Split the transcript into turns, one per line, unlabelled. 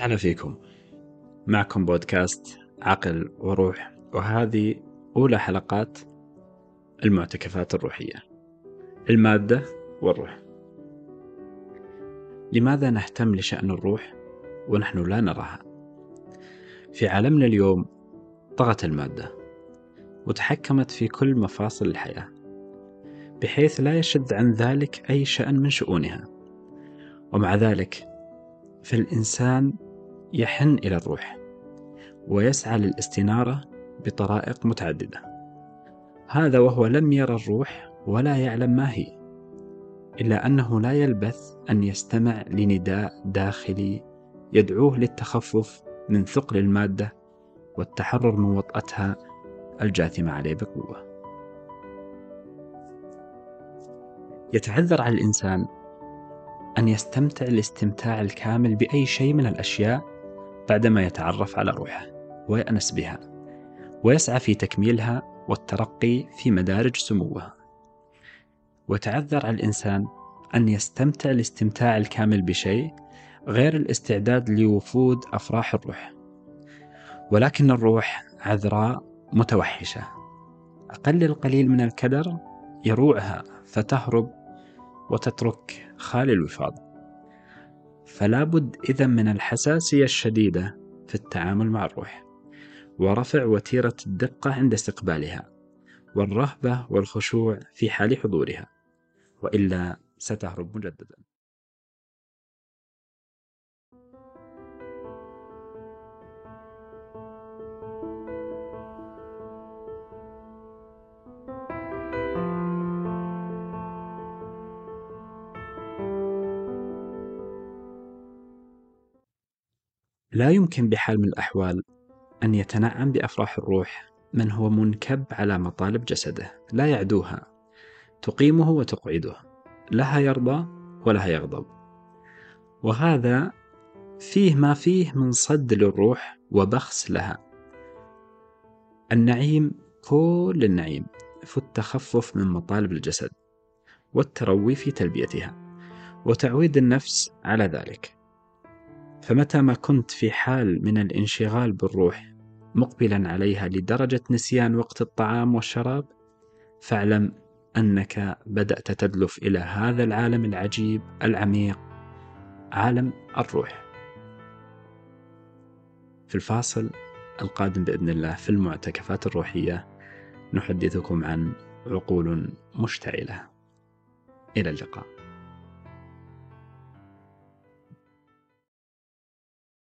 أهلا فيكم. معكم بودكاست عقل وروح وهذه أولى حلقات المعتكفات الروحية المادة والروح. لماذا نهتم لشأن الروح ونحن لا نراها؟ في عالمنا اليوم طغت المادة وتحكمت في كل مفاصل الحياة بحيث لا يشد عن ذلك أي شأن من شؤونها. ومع ذلك فالإنسان يحن إلى الروح ويسعى للاستنارة بطرائق متعددة. هذا وهو لم يرى الروح ولا يعلم ما هي إلا أنه لا يلبث أن يستمع لنداء داخلي يدعوه للتخفف من ثقل المادة والتحرر من وطأتها الجاثمة عليه بقوة. يتعذر على الإنسان أن يستمتع الاستمتاع الكامل بأي شيء من الأشياء بعدما يتعرف على روحه ويأنس بها ويسعى في تكميلها والترقي في مدارج سموها وتعذر على الإنسان أن يستمتع الاستمتاع الكامل بشيء غير الاستعداد لوفود أفراح الروح. ولكن الروح عذراء متوحشة. أقل القليل من الكدر يروعها فتهرب وتترك خالي الوفاض. فلا بد إذا من الحساسية الشديدة في التعامل مع الروح ورفع وتيرة الدقة عند استقبالها والرهبة والخشوع في حال حضورها وإلا ستهرب مجددا. لا يمكن بحال من الأحوال أن يتنعم بأفراح الروح من هو منكب على مطالب جسده لا يعدوها تقيمه وتقعده لها يرضى ولها يغضب. وهذا فيه ما فيه من صد للروح وبخس لها. النعيم كل النعيم في التخفف من مطالب الجسد والتروي في تلبيتها وتعويد النفس على ذلك. فمتى ما كنت في حال من الانشغال بالروح مقبلا عليها لدرجة نسيان وقت الطعام والشراب فاعلم أنك بدأت تدلف إلى هذا العالم العجيب العميق عالم الروح. في الفاصل القادم بإذن الله في المعتكفات الروحية نحدثكم عن عقول مشتعلة. إلى اللقاء.